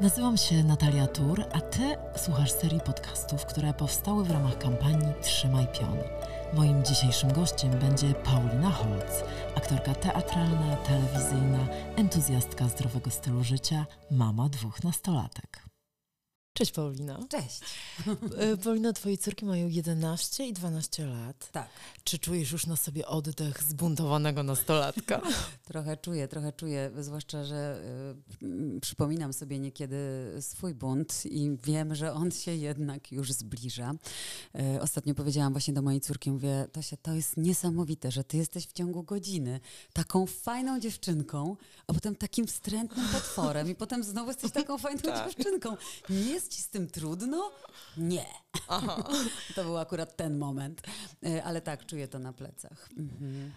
Nazywam się Natalia Tur, a Ty słuchasz serii podcastów, które powstały w ramach kampanii Trzymaj Pion. Moim dzisiejszym gościem będzie Paulina Holc, aktorka teatralna, telewizyjna, entuzjastka zdrowego stylu życia, mama dwóch nastolatek. Cześć Paulina. Cześć. E, Paulina, twoje córki mają 11 i 12 lat. Tak. Czy czujesz już na sobie oddech zbuntowanego nastolatka? trochę czuję, trochę czuję, zwłaszcza, że y, przypominam sobie niekiedy swój bunt i wiem, że on się jednak już zbliża. Y, ostatnio powiedziałam właśnie do mojej córki, mówię, Tosia, to jest niesamowite, że ty jesteś w ciągu godziny taką fajną dziewczynką, a potem takim wstrętnym potworem i potem znowu jesteś taką fajną tak. dziewczynką. Nie jest ci z tym trudno? Nie. Aha. To był akurat ten moment. Y, ale tak, czuję to na plecach. Mhm.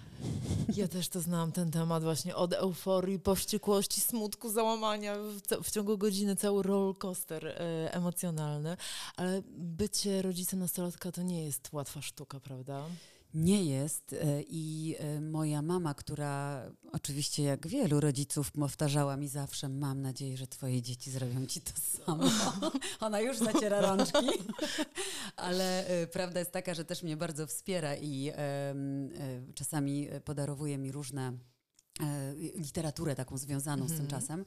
Ja też to znałam, ten temat właśnie od euforii, powściekłości, smutku, załamania w, w ciągu godziny cały roller coaster e, emocjonalny. Ale bycie rodzicem nastolatka to nie jest łatwa sztuka, prawda? Nie jest e, i e, moja mama, która oczywiście jak wielu rodziców powtarzała mi zawsze, mam nadzieję, że twoje dzieci zrobią ci to samo. Ona już zaciera rączki, ale e, prawda jest taka, że też mnie bardzo wspiera i czasami podarowuje mi różne literaturę taką związaną z tym mhm. czasem.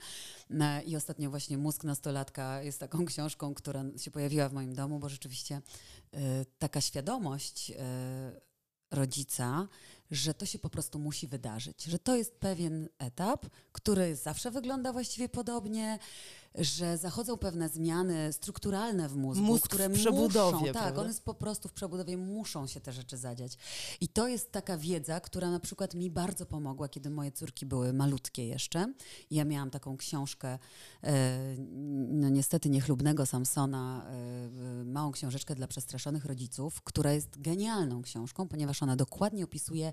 I ostatnio właśnie Mózg nastolatka jest taką książką, która się pojawiła w moim domu, bo rzeczywiście taka świadomość rodzica, że to się po prostu musi wydarzyć, że to jest pewien etap, który zawsze wygląda właściwie podobnie, że zachodzą pewne zmiany strukturalne w mózgu, Mózg które w przebudowie, muszą, tak, on jest po prostu w przebudowie, muszą się te rzeczy zadziać. I to jest taka wiedza, która na przykład mi bardzo pomogła, kiedy moje córki były malutkie jeszcze. Ja miałam taką książkę, e, no niestety niechlubnego Samsona, e, małą książeczkę dla przestraszonych rodziców, która jest genialną książką, ponieważ ona dokładnie opisuje,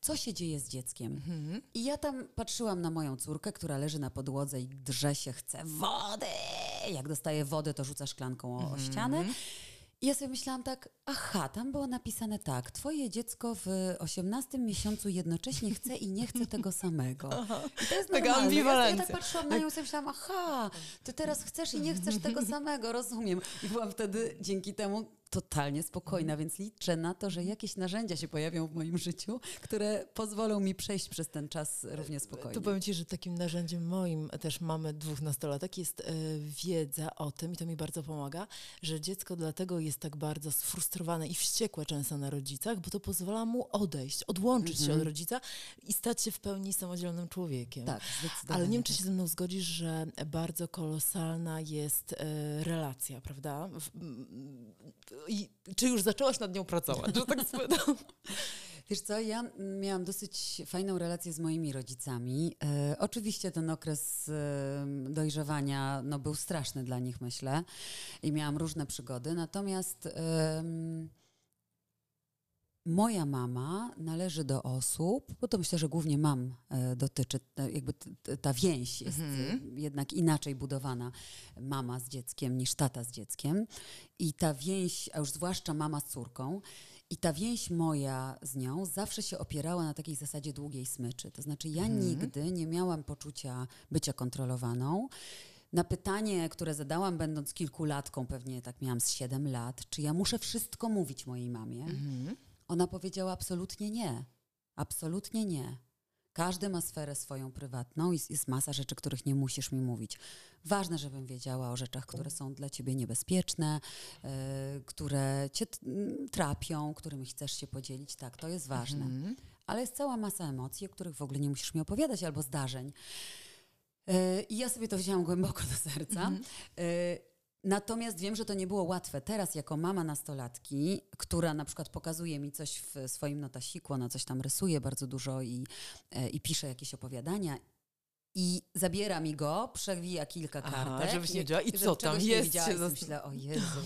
co się dzieje z dzieckiem. Mhm. I ja tam patrzyłam na moją córkę, która leży na podłodze i drze się, chce wody. Jak dostaje wodę, to rzuca szklanką o, o mhm. ścianę. I ja sobie myślałam tak, aha, tam było napisane tak, twoje dziecko w 18 miesiącu jednocześnie chce i nie chce tego samego. Aha, I to jest Taka ambiwalencja. Ja, ja tak patrzyłam na nią i sobie myślałam, aha, ty teraz chcesz i nie chcesz tego samego, rozumiem. I byłam wtedy dzięki temu totalnie spokojna, więc liczę na to, że jakieś narzędzia się pojawią w moim życiu, które pozwolą mi przejść przez ten czas równie spokojnie. Tu powiem Ci, że takim narzędziem moim, też mamy dwóch nastolatek, jest e, wiedza o tym, i to mi bardzo pomaga, że dziecko dlatego jest tak bardzo sfrustrowane i wściekłe często na rodzicach, bo to pozwala mu odejść, odłączyć się od mhm. rodzica i stać się w pełni samodzielnym człowiekiem. Tak, zdecydowanie. Ale nie wiem, czy się ze mną zgodzisz, że bardzo kolosalna jest e, relacja, prawda? I czy już zaczęłaś nad nią pracować, że tak spytam? Wiesz co, ja miałam dosyć fajną relację z moimi rodzicami. E, oczywiście ten okres e, dojrzewania no, był straszny dla nich, myślę. I miałam różne przygody. Natomiast... E, Moja mama należy do osób, bo to myślę, że głównie mam e, dotyczy, e, jakby ta więź jest mhm. jednak inaczej budowana mama z dzieckiem niż tata z dzieckiem. I ta więź, a już zwłaszcza mama z córką, i ta więź moja z nią zawsze się opierała na takiej zasadzie długiej smyczy. To znaczy, ja mhm. nigdy nie miałam poczucia bycia kontrolowaną. Na pytanie, które zadałam, będąc kilkulatką, pewnie tak miałam z 7 lat, czy ja muszę wszystko mówić mojej mamie. Mhm ona powiedziała absolutnie nie. Absolutnie nie. Każdy ma sferę swoją prywatną i jest masa rzeczy, których nie musisz mi mówić. Ważne, żebym wiedziała o rzeczach, które są dla ciebie niebezpieczne, yy, które cię trapią, którymi chcesz się podzielić. Tak, to jest ważne. Mhm. Ale jest cała masa emocji, o których w ogóle nie musisz mi opowiadać, albo zdarzeń. Yy, I ja sobie to wzięłam głęboko do serca. Yy, Natomiast wiem, że to nie było łatwe. Teraz, jako mama nastolatki, która na przykład pokazuje mi coś w swoim notasiku, ona coś tam rysuje bardzo dużo i, e, i pisze jakieś opowiadania. I zabiera mi go, przewija kilka Aha, kartek. żebyś nie wiedziała. I co tam jest? Się myślę, o Jezu,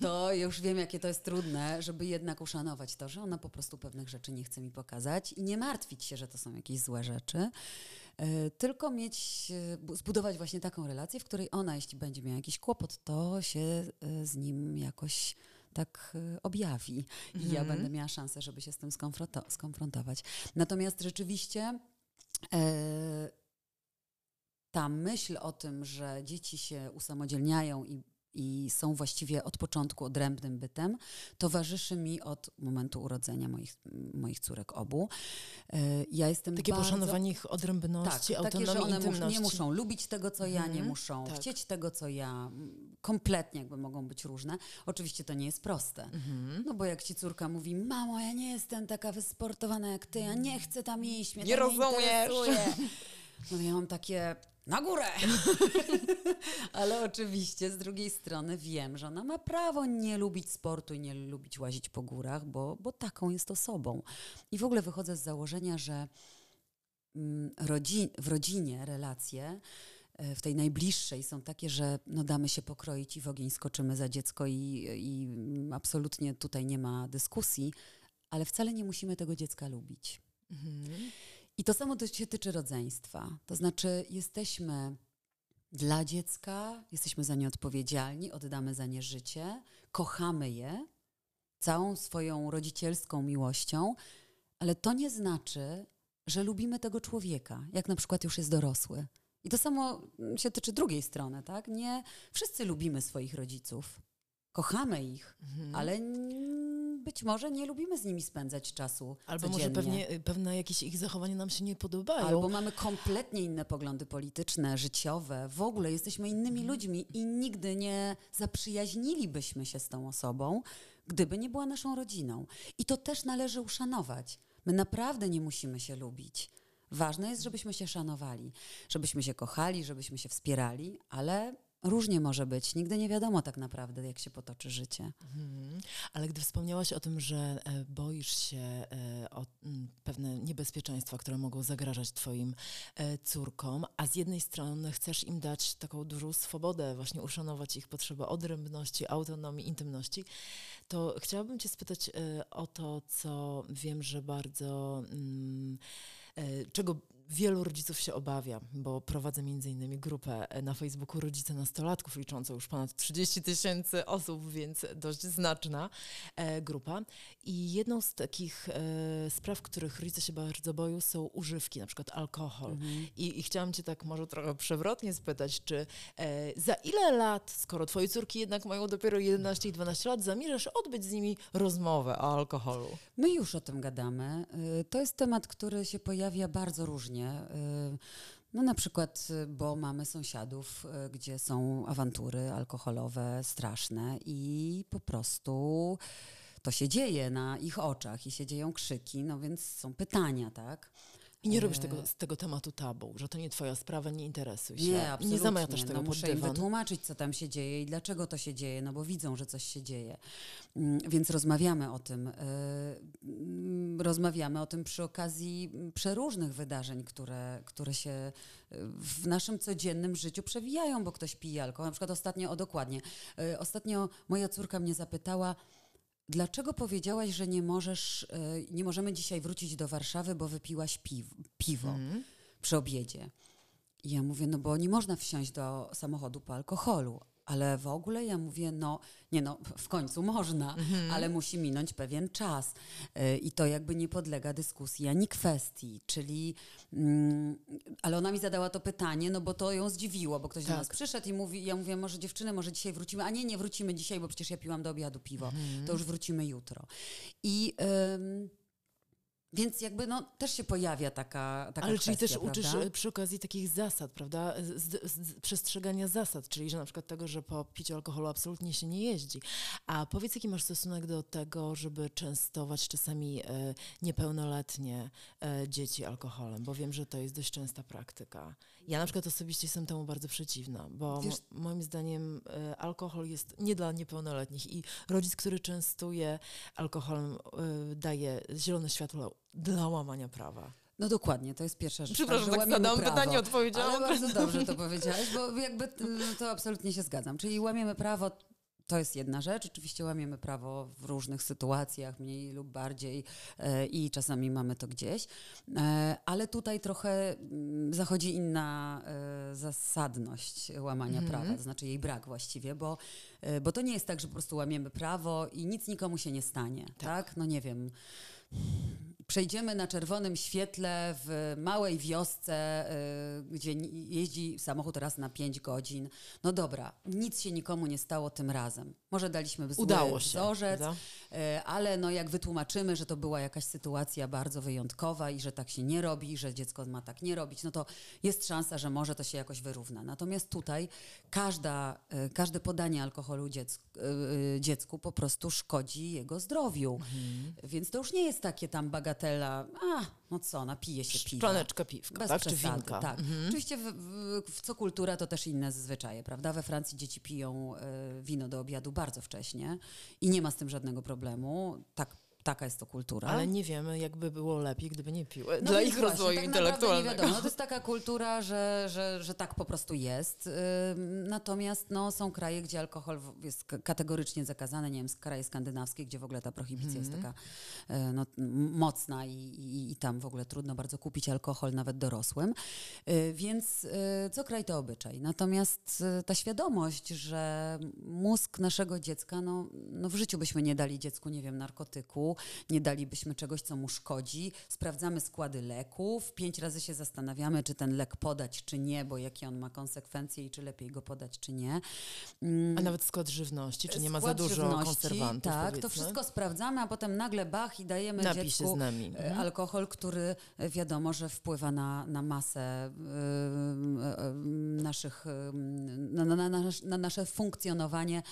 to już wiem, jakie to jest trudne, żeby jednak uszanować to, że ona po prostu pewnych rzeczy nie chce mi pokazać i nie martwić się, że to są jakieś złe rzeczy. E, tylko mieć, e, zbudować właśnie taką relację, w której ona, jeśli będzie miała jakiś kłopot, to się e, z nim jakoś tak objawi i ja mhm. będę miała szansę, żeby się z tym skonfrontować. Natomiast rzeczywiście ta myśl o tym, że dzieci się usamodzielniają i i są właściwie od początku odrębnym bytem, towarzyszy mi od momentu urodzenia moich, moich córek obu. E, ja jestem Takie bardzo... poszanowanie ich odrębności, tak, autonomii, takie, że one intymności. nie muszą lubić tego, co ja, nie mhm, muszą tak. chcieć tego, co ja. Kompletnie jakby mogą być różne. Oczywiście to nie jest proste. Mhm. No bo jak ci córka mówi, mamo, ja nie jestem taka wysportowana jak ty, ja nie chcę tam iść, mnie nie rozumiesz. No ja mam takie, na górę! Ale oczywiście z drugiej strony wiem, że ona ma prawo nie lubić sportu i nie lubić łazić po górach, bo, bo taką jest osobą. I w ogóle wychodzę z założenia, że mm, rodzin, w rodzinie relacje e, w tej najbliższej są takie, że no damy się pokroić i w ogień skoczymy za dziecko i, i absolutnie tutaj nie ma dyskusji, ale wcale nie musimy tego dziecka lubić. Mhm. I to samo się tyczy rodzeństwa. To znaczy, jesteśmy dla dziecka, jesteśmy za nie odpowiedzialni, oddamy za nie życie, kochamy je całą swoją rodzicielską miłością, ale to nie znaczy, że lubimy tego człowieka, jak na przykład już jest dorosły. I to samo się tyczy drugiej strony, tak? Nie wszyscy lubimy swoich rodziców. Kochamy ich, mhm. ale być może nie lubimy z nimi spędzać czasu. Albo codziennie. może pewnie, y, pewne jakieś ich zachowania nam się nie podobają. Albo mamy kompletnie inne poglądy polityczne, życiowe. W ogóle jesteśmy innymi ludźmi i nigdy nie zaprzyjaźnilibyśmy się z tą osobą, gdyby nie była naszą rodziną. I to też należy uszanować. My naprawdę nie musimy się lubić. Ważne jest, żebyśmy się szanowali, żebyśmy się kochali, żebyśmy się wspierali, ale Różnie może być. Nigdy nie wiadomo tak naprawdę, jak się potoczy życie. Mhm. Ale gdy wspomniałaś o tym, że e, boisz się e, o pewne niebezpieczeństwa, które mogą zagrażać Twoim e, córkom, a z jednej strony chcesz im dać taką dużą swobodę, właśnie uszanować ich potrzeby odrębności, autonomii, intymności, to chciałabym Cię spytać o to, co wiem, że bardzo. Mm, czego wielu rodziców się obawia, bo prowadzę między innymi grupę e, na Facebooku Rodzice Nastolatków, liczącą już ponad 30 tysięcy osób, więc dość znaczna e, grupa. I jedną z takich e, spraw, których rodzice się bardzo boją, są używki, na przykład alkohol. Mhm. I, I, chciałam cię tak może trochę przewrotnie spytać, czy za ile lat, skoro twoje córki jednak mają dopiero 11 i 12 lat, zamierzasz odbyć z nimi rozmowę o alkoholu? My już o tym gadamy. Y, to jest temat, który się pojawia bardzo różnie Y, no na przykład, bo mamy sąsiadów, y, gdzie są awantury alkoholowe straszne i po prostu to się dzieje na ich oczach i się dzieją krzyki, no więc są pytania, tak? I nie robisz tego, z tego tematu tabu, że to nie twoja sprawa, nie interesuj się. Nie, absolutnie. Nie zamiatasz tego no, Muszę im wytłumaczyć, co tam się dzieje i dlaczego to się dzieje, no bo widzą, że coś się dzieje. Mm, więc rozmawiamy o tym. Y, mm, rozmawiamy o tym przy okazji przeróżnych wydarzeń, które, które się y, w naszym codziennym życiu przewijają, bo ktoś pije alkohol. Na przykład ostatnio, o dokładnie, y, ostatnio moja córka mnie zapytała, Dlaczego powiedziałaś, że nie możesz, e, nie możemy dzisiaj wrócić do Warszawy, bo wypiłaś piw, piwo mm. przy obiedzie? I ja mówię, no bo nie można wsiąść do samochodu po alkoholu. Ale w ogóle ja mówię, no nie no, w końcu można, mhm. ale musi minąć pewien czas. Yy, I to jakby nie podlega dyskusji ani kwestii. Czyli, yy, ale ona mi zadała to pytanie, no bo to ją zdziwiło, bo ktoś tak. do nas przyszedł i mówi, ja mówię, może dziewczyny, może dzisiaj wrócimy, a nie, nie wrócimy dzisiaj, bo przecież ja piłam do obiadu piwo, mhm. to już wrócimy jutro. I... więc jakby no, też się pojawia taka, taka Ale kwestia, czyli też prawda? uczysz e, przy okazji takich zasad, prawda? Z, z, przestrzegania zasad, czyli że na przykład tego, że po piciu alkoholu absolutnie się nie jeździ. A powiedz, jaki masz stosunek do tego, żeby częstować czasami e, niepełnoletnie e, dzieci alkoholem, bo wiem, że to jest dość częsta praktyka. Ja na przykład osobiście jestem temu bardzo przeciwna, bo Wiesz, moim zdaniem e, alkohol jest nie dla niepełnoletnich i rodzic, który częstuje alkoholem, e, daje zielone światło dla łamania prawa. No dokładnie, to jest pierwsza rzecz. Przepraszam, tak, tak zadałam pytanie, odpowiedziałam. Ale bardzo dobrze to powiedziałaś, bo jakby to absolutnie się zgadzam. Czyli łamiemy prawo, to jest jedna rzecz. Oczywiście łamiemy prawo w różnych sytuacjach, mniej lub bardziej e, i czasami mamy to gdzieś, e, ale tutaj trochę mm, zachodzi inna e, zasadność łamania mm -hmm. prawa, to znaczy jej brak właściwie, bo, bo to nie jest tak, że po prostu łamiemy prawo i nic nikomu się nie stanie, tak? tak? No nie wiem przejdziemy na czerwonym świetle w małej wiosce, y, gdzie jeździ samochód raz na 5 godzin. No dobra, nic się nikomu nie stało tym razem. Może daliśmy zły Udało się, wzorzec, prawda? y, ale no jak wytłumaczymy, że to była jakaś sytuacja bardzo wyjątkowa i że tak się nie robi, że dziecko ma tak nie robić, no to jest szansa, że może to się jakoś wyrówna. Natomiast tutaj każda, y, każde podanie alkoholu dziecku, y, dziecku po prostu szkodzi jego zdrowiu. Mhm. Więc to już nie jest takie tam bagatela, a no co, napije się piwa. Szklaneczka piwka, Bez tak? Czy winka. tak. Mhm. Oczywiście w, w, co kultura to też inne zwyczaje, prawda? We Francji dzieci piją e, wino do obiadu bardzo wcześnie i nie ma z tym żadnego problemu. Tak, taka jest to kultura. Ale nie wiemy, jakby było lepiej, gdyby nie piły. No Dla ich właśnie, rozwoju tak intelektualnego. Nie wiadomo. No to jest taka kultura, że, że, że tak po prostu jest. Ym, Natomiast no, są kraje, gdzie alkohol jest kategorycznie zakazany. Nie wiem, kraje skandynawskie, gdzie w ogóle ta prohibicja jest Mhm. taka e, no, mocna i, i, i tam w ogóle trudno bardzo kupić alkohol nawet dorosłym. Y, Więc y, co kraj to obyczaj. Natomiast y, ta świadomość, że mózg naszego dziecka, no, no w życiu byśmy nie dali dziecku, nie wiem, narkotyku, nie dalibyśmy czegoś, co mu szkodzi. Sprawdzamy składy leków, pięć razy się zastanawiamy, czy ten lek podać, czy nie, bo jakie on ma konsekwencje i czy lepiej go podać, czy nie. Mm, A nawet skład żywności, czy nie ma za dużo konserwantów, Tak, to powiedzmy? wszystko sprawdzamy, a potem nagle bach i dajemy Napij dziecku z nami. e, Mhm. alkohol, który e, wiadomo, że wpływa na, na masę e, naszych, na, na, na, na nasze funkcjonowanie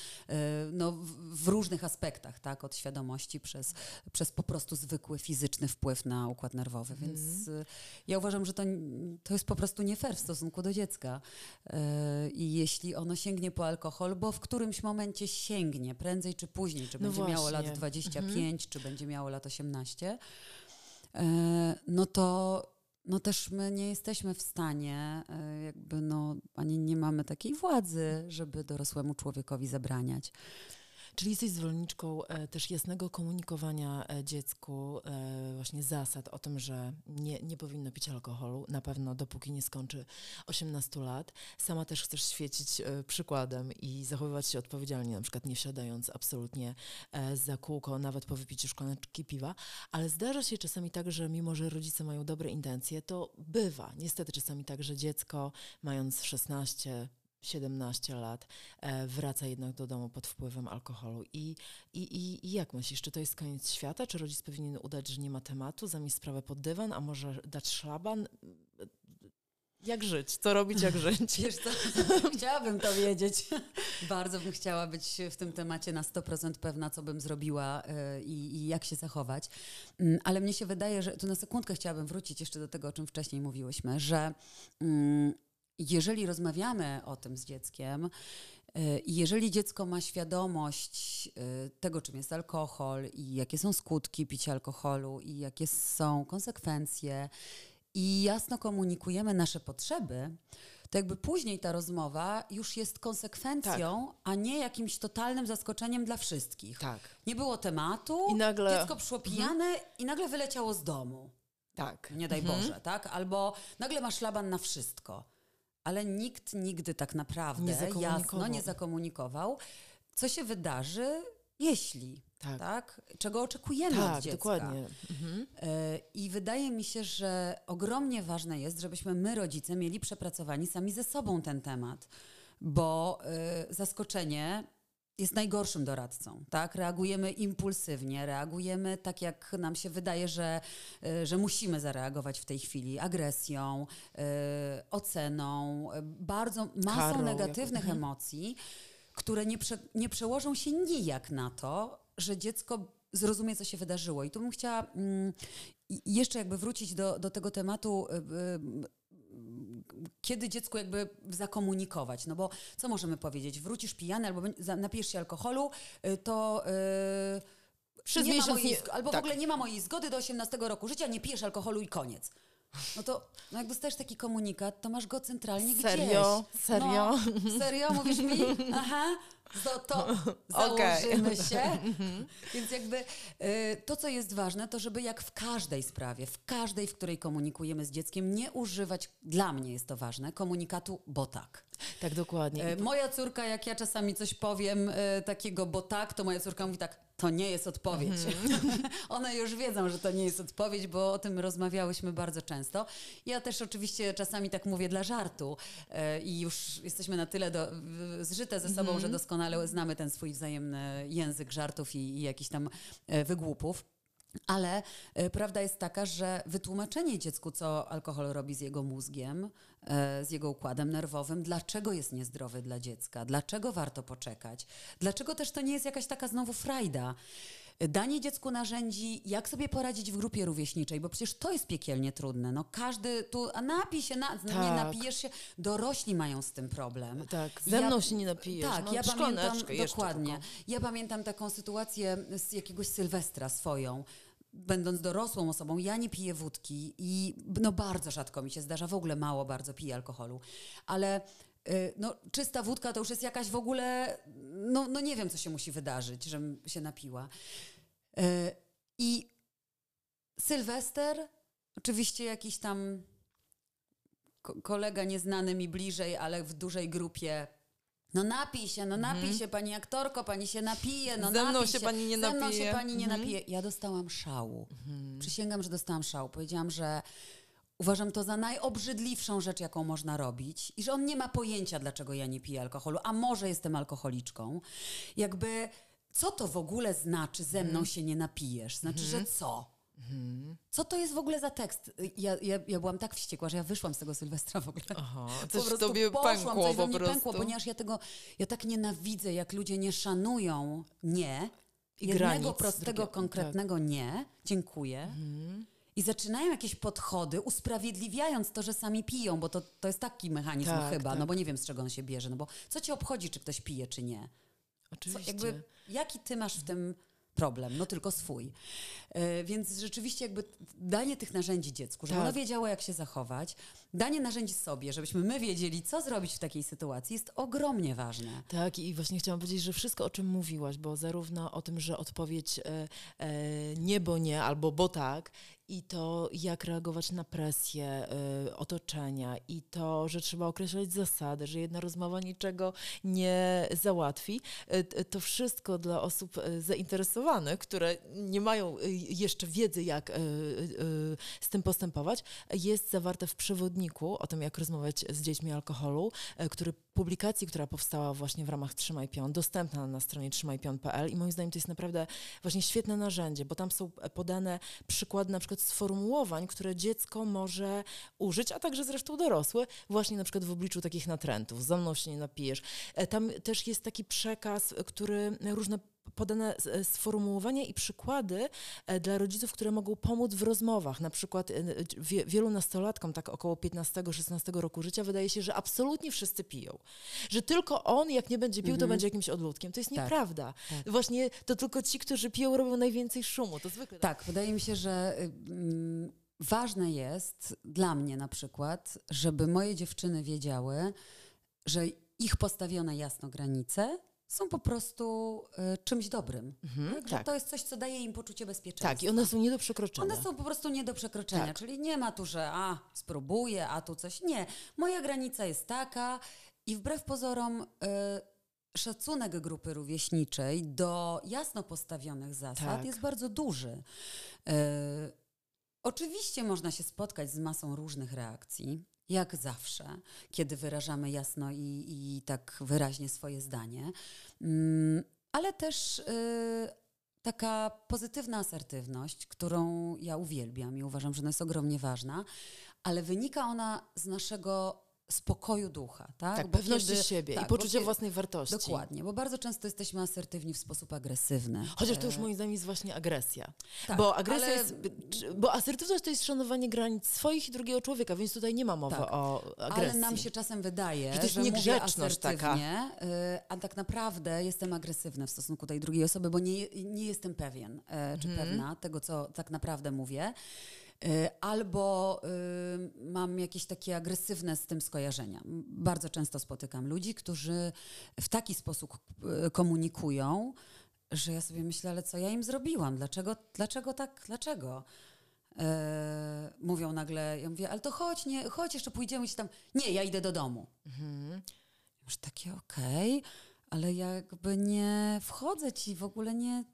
no, w różnych aspektach, tak, od świadomości przez, przez po prostu zwykły fizyczny wpływ na układ nerwowy, więc Mhm. e, ja uważam, że to, to jest po prostu nie fair w stosunku do dziecka E, i jeśli ono sięgnie po alkohol, bo w którymś momencie sięgnie, prędzej czy później, czy No będzie miało lat właśnie. 25, czy będzie miało lat 18, e, no to no też my nie jesteśmy w stanie, jakby no, ani nie mamy takiej władzy, żeby dorosłemu człowiekowi zabraniać. Czyli jesteś zwolenniczką e, też jasnego komunikowania e, dziecku e, właśnie zasad o tym, że nie, nie powinno pić alkoholu, na pewno dopóki nie skończy 18 lat. Sama też chcesz świecić przykładem i zachowywać się odpowiedzialnie, na przykład nie wsiadając absolutnie za kółko, nawet po wypiciu szklaneczki piwa, ale zdarza się czasami tak, że mimo, że rodzice mają dobre intencje, to bywa niestety czasami tak, że dziecko mając 16 17 lat, e, wraca jednak do domu pod wpływem alkoholu. I, i, i, jak myślisz, czy to jest koniec świata? Czy rodzic powinien udać, że nie ma tematu, zamieść sprawę pod dywan, a może dać szlaban? Jak żyć? Co robić, jak żyć? Wiesz co, chciałabym to wiedzieć. Bardzo bym chciała być w tym temacie na 100% pewna, co bym zrobiła e, i, i jak się zachować. Mm, Ale mnie się wydaje, że tu na sekundkę chciałabym wrócić jeszcze do tego, o czym wcześniej mówiłyśmy, że mm, jeżeli rozmawiamy o tym z dzieckiem, e, i jeżeli dziecko ma świadomość e, tego, czym jest alkohol i jakie są skutki picia alkoholu i jakie są konsekwencje, i jasno komunikujemy nasze potrzeby, to jakby później ta rozmowa już jest konsekwencją, a nie jakimś totalnym zaskoczeniem dla wszystkich. Tak, Nie było tematu, I nagle- dziecko przyszło pijane i nagle wyleciało z domu. tak. Nie daj Boże, tak? Albo nagle masz szlaban na wszystko. Ale nikt nigdy tak naprawdę Nie jasno nie zakomunikował, co się wydarzy, jeśli, Tak. tak? Czego oczekujemy od Tak, dziecka. dokładnie. Mhm. E, I wydaje mi się, że ogromnie ważne jest, żebyśmy my, rodzice, mieli przepracowani sami ze sobą ten temat, bo e, zaskoczenie jest najgorszym doradcą, tak? Reagujemy impulsywnie, reagujemy tak, jak nam się wydaje, że, e, że musimy zareagować w tej chwili agresją, e, oceną, e, bardzo masą Karą negatywnych jako- mhm. emocji, które nie, prze, nie przełożą się nijak na to, że dziecko zrozumie, co się wydarzyło. I tu bym chciała mm, jeszcze jakby wrócić do, do tego tematu, y, y, kiedy dziecku jakby zakomunikować. No bo co możemy powiedzieć? Wrócisz pijany albo napijesz się alkoholu, y, to... y, Przez nie ma miesiąc mojej, nie- albo tak. w ogóle nie ma mojej zgody do 18 roku życia, nie pijesz alkoholu i koniec. No to no jak dostajesz taki komunikat, to masz go centralnie Serio? gdzieś. Serio? No, serio? Mówisz mi? Aha, to, to założymy się. Więc jakby y, to, co jest ważne, to żeby jak w każdej sprawie, w każdej, w której komunikujemy z dzieckiem, nie używać, dla mnie jest to ważne, komunikatu, bo tak. Tak, dokładnie. E, moja córka, jak ja czasami coś powiem e, takiego, bo tak, to moja córka mówi tak, to nie jest odpowiedź. Mm. One już wiedzą, że to nie jest odpowiedź, bo o tym rozmawiałyśmy bardzo często. Ja też oczywiście czasami tak mówię dla żartu i już jesteśmy na tyle do, zżyte ze sobą, mm. że doskonale znamy ten swój wzajemny język żartów i, i jakichś tam e, wygłupów. Ale y, prawda jest taka, że wytłumaczenie dziecku, co alkohol robi z jego mózgiem, y, z jego układem nerwowym, dlaczego jest niezdrowy dla dziecka, dlaczego warto poczekać, dlaczego też to nie jest jakaś taka znowu frajda. Danie dziecku narzędzi, jak sobie poradzić w grupie rówieśniczej, bo przecież to jest piekielnie trudne. No każdy tu, a napij się, na, tak. nie napijesz się. Dorośli mają z tym problem. Tak, ze mną ja, się nie napijesz. Tak, no, ja pamiętam, dokładnie. Ja pamiętam taką sytuację z jakiegoś Sylwestra swoją będąc dorosłą osobą, ja nie piję wódki i no bardzo rzadko mi się zdarza, w ogóle mało bardzo piję alkoholu, ale y, no, czysta wódka to już jest jakaś w ogóle, no, no nie wiem, co się musi wydarzyć, żebym się napiła. Y, I Sylwester, oczywiście jakiś tam kolega nieznany mi bliżej, ale w dużej grupie no napij się, no napij mhm. się pani aktorko, pani się napije, no Ze mną się, się pani nie napije. Ze mną się pani nie mhm. napije. Ja dostałam szału. Mhm. Przysięgam, że dostałam szału. Powiedziałam, że uważam to za najobrzydliwszą rzecz, jaką można robić i że on nie ma pojęcia, dlaczego ja nie piję alkoholu, a może jestem alkoholiczką. Jakby, co to w ogóle znaczy, ze mną mhm. się nie napijesz? Znaczy, że mhm. co? Mhm. Co to jest w ogóle za tekst? Ja, ja, ja byłam tak wściekła, że ja wyszłam z tego Sylwestra w ogóle. Aha, coś po tobie poszłam, pękło coś po prostu. Pękło, ponieważ ja tego, ja tak nienawidzę, jak ludzie nie szanują nie, I jednego granic, prostego, drugie, konkretnego tak. nie, dziękuję. Mhm. I zaczynają jakieś podchody, usprawiedliwiając to, że sami piją, bo to, to jest taki mechanizm tak, chyba, tak. no bo nie wiem z czego on się bierze, no bo co ci obchodzi, czy ktoś pije, czy nie? Oczywiście. Co, jakby, jaki ty masz w tym problem, no tylko swój. E, więc rzeczywiście jakby danie tych narzędzi dziecku, żeby tak. ono wiedziało, jak się zachować, danie narzędzi sobie, żebyśmy my wiedzieli, co zrobić w takiej sytuacji, jest ogromnie ważne. Tak, i właśnie chciałam powiedzieć, że wszystko, o czym mówiłaś, bo zarówno o tym, że odpowiedź e, e, nie, bo nie, albo bo tak, i to, jak reagować na presję y, otoczenia, i to, że trzeba określać zasady, że jedna rozmowa niczego nie załatwi, y, to wszystko dla osób y, zainteresowanych, które nie mają y, jeszcze wiedzy, jak y, y, z tym postępować, jest zawarte w przewodniku o tym, jak rozmawiać z dziećmi alkoholu, który publikacji, która powstała właśnie w ramach Trzymaj Pion, dostępna na stronie trzymajpion.pl i moim zdaniem to jest naprawdę właśnie świetne narzędzie, bo tam są podane przykłady na przykład sformułowań, które dziecko może użyć, a także zresztą dorosłe, właśnie na przykład w obliczu takich natrętów. Za mną się nie napijesz. E, tam też jest taki przekaz, który różne podane e, sformułowania i przykłady e, dla rodziców, które mogą pomóc w rozmowach. Na przykład e, wielu nastolatkom, tak około 15-16 roku życia, wydaje się, że absolutnie wszyscy piją. Że tylko on, jak nie będzie pił, to mhm. będzie jakimś odludkiem. To jest tak. nieprawda. Tak. Właśnie to tylko ci, którzy piją, robią najwięcej szumu. To zwykle. Tak, wydaje mi się, że. Mm, ważne jest dla mnie na przykład, żeby moje dziewczyny wiedziały, że ich postawione jasno granice są po prostu y, czymś dobrym. Mhm, tak? To jest coś, co daje im poczucie bezpieczeństwa. Tak, i one są nie do przekroczenia. One są po prostu nie do przekroczenia, tak. czyli nie ma tu, że a, spróbuję, a tu coś. Nie. Moja granica jest taka i wbrew pozorom... Y, szacunek grupy rówieśniczej do jasno postawionych zasad tak. jest bardzo duży. Y, oczywiście można się spotkać z masą różnych reakcji jak zawsze, kiedy wyrażamy jasno i, i tak wyraźnie swoje zdanie, mm, ale też y, taka pozytywna asertywność, którą ja uwielbiam i uważam, że ona jest ogromnie ważna, ale wynika ona z naszego spokoju ducha, tak? Tak, pewności kiedy, siebie tak, i poczucia własnej wartości. Dokładnie, bo bardzo często jesteśmy asertywni w sposób agresywny. Chociaż to już e, moim zdaniem jest właśnie agresja. Tak, bo agresja ale... jest, bo asertywność to jest szanowanie granic swoich i drugiego człowieka, więc tutaj nie ma mowy tak, o agresji. Ale nam się czasem wydaje, że to jest że niegrzeczność taka. E, a tak naprawdę jestem agresywna w stosunku do tej drugiej osoby, bo nie, nie jestem pewien, e, czy hmm. pewna tego, co tak naprawdę mówię. Y, albo y, mam jakieś takie agresywne z tym skojarzenia. Bardzo często spotykam ludzi, którzy w taki sposób y, komunikują, że ja sobie myślę, ale co ja im zrobiłam? Dlaczego, dlaczego tak? Dlaczego? mówią nagle, ja mówię, ale to chodź, nie, chodź, jeszcze pójdziemy się tam. Nie, ja idę do domu. Mhm. Masz takie okej, ale ja jakby nie wchodzę ci, w ogóle nie...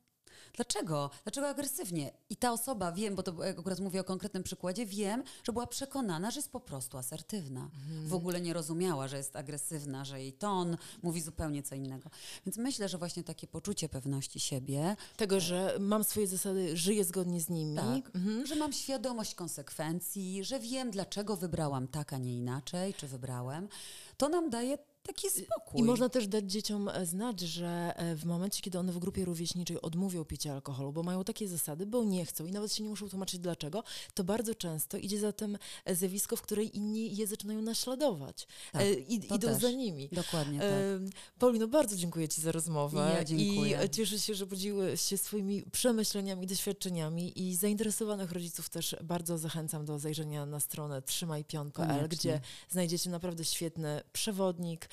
Dlaczego? Dlaczego agresywnie? I ta osoba, wiem, bo to jak akurat mówię o konkretnym przykładzie, wiem, że była przekonana, że jest po prostu asertywna. W ogóle nie rozumiała, że jest agresywna, że jej ton mówi zupełnie co innego. Więc myślę, że właśnie takie poczucie pewności siebie, Tego, że mam swoje zasady, żyję zgodnie z nimi. tak, Mhm. że mam świadomość konsekwencji, że wiem, dlaczego wybrałam tak, a nie inaczej, czy wybrałem, to nam daje taki spokój. I można też dać dzieciom e, znać, że e, w momencie, kiedy one w grupie rówieśniczej odmówią picia alkoholu, bo mają takie zasady, bo nie chcą i nawet się nie muszą tłumaczyć dlaczego, to bardzo często idzie za tym e, zjawisko, w której inni je zaczynają naśladować. Tak, I, idą też. za nimi. Dokładnie tak. Paulino, bardzo dziękuję Ci za rozmowę. Ja dziękuję. I cieszę się, że podzieliłeś się swoimi przemyśleniami, doświadczeniami i zainteresowanych rodziców też bardzo zachęcam do zajrzenia na stronę trzymajpion.pl, gdzie znajdziecie naprawdę świetny przewodnik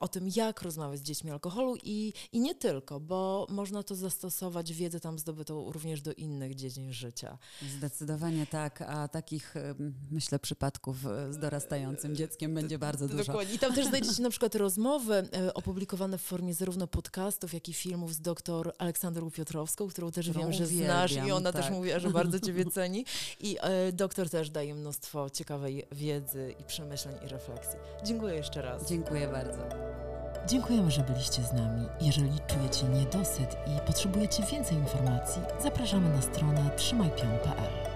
o tym, jak rozmawiać z dziećmi o alkoholu i, i nie tylko, bo można to zastosować, wiedzę tam zdobytą również do innych dziedzin życia. Zdecydowanie tak, a takich myślę przypadków e, z dorastającym dzieckiem będzie bardzo dużo. Dokładnie. I tam też znajdziecie na przykład rozmowy e, opublikowane w formie zarówno podcastów, jak i filmów z doktor Aleksandrą Piotrowską, którą też Którą wiem, że uwielbiam, znasz i ona też tak. mówiła, że bardzo Ciebie ceni. I e, doktor też daje mnóstwo ciekawej wiedzy i przemyśleń i refleksji. Dziękuję jeszcze raz. Dziękuję bardzo. Dziękujemy, że byliście z nami. Jeżeli czujecie niedosyt i potrzebujecie więcej informacji, zapraszamy na stronę trzymajpion.pl.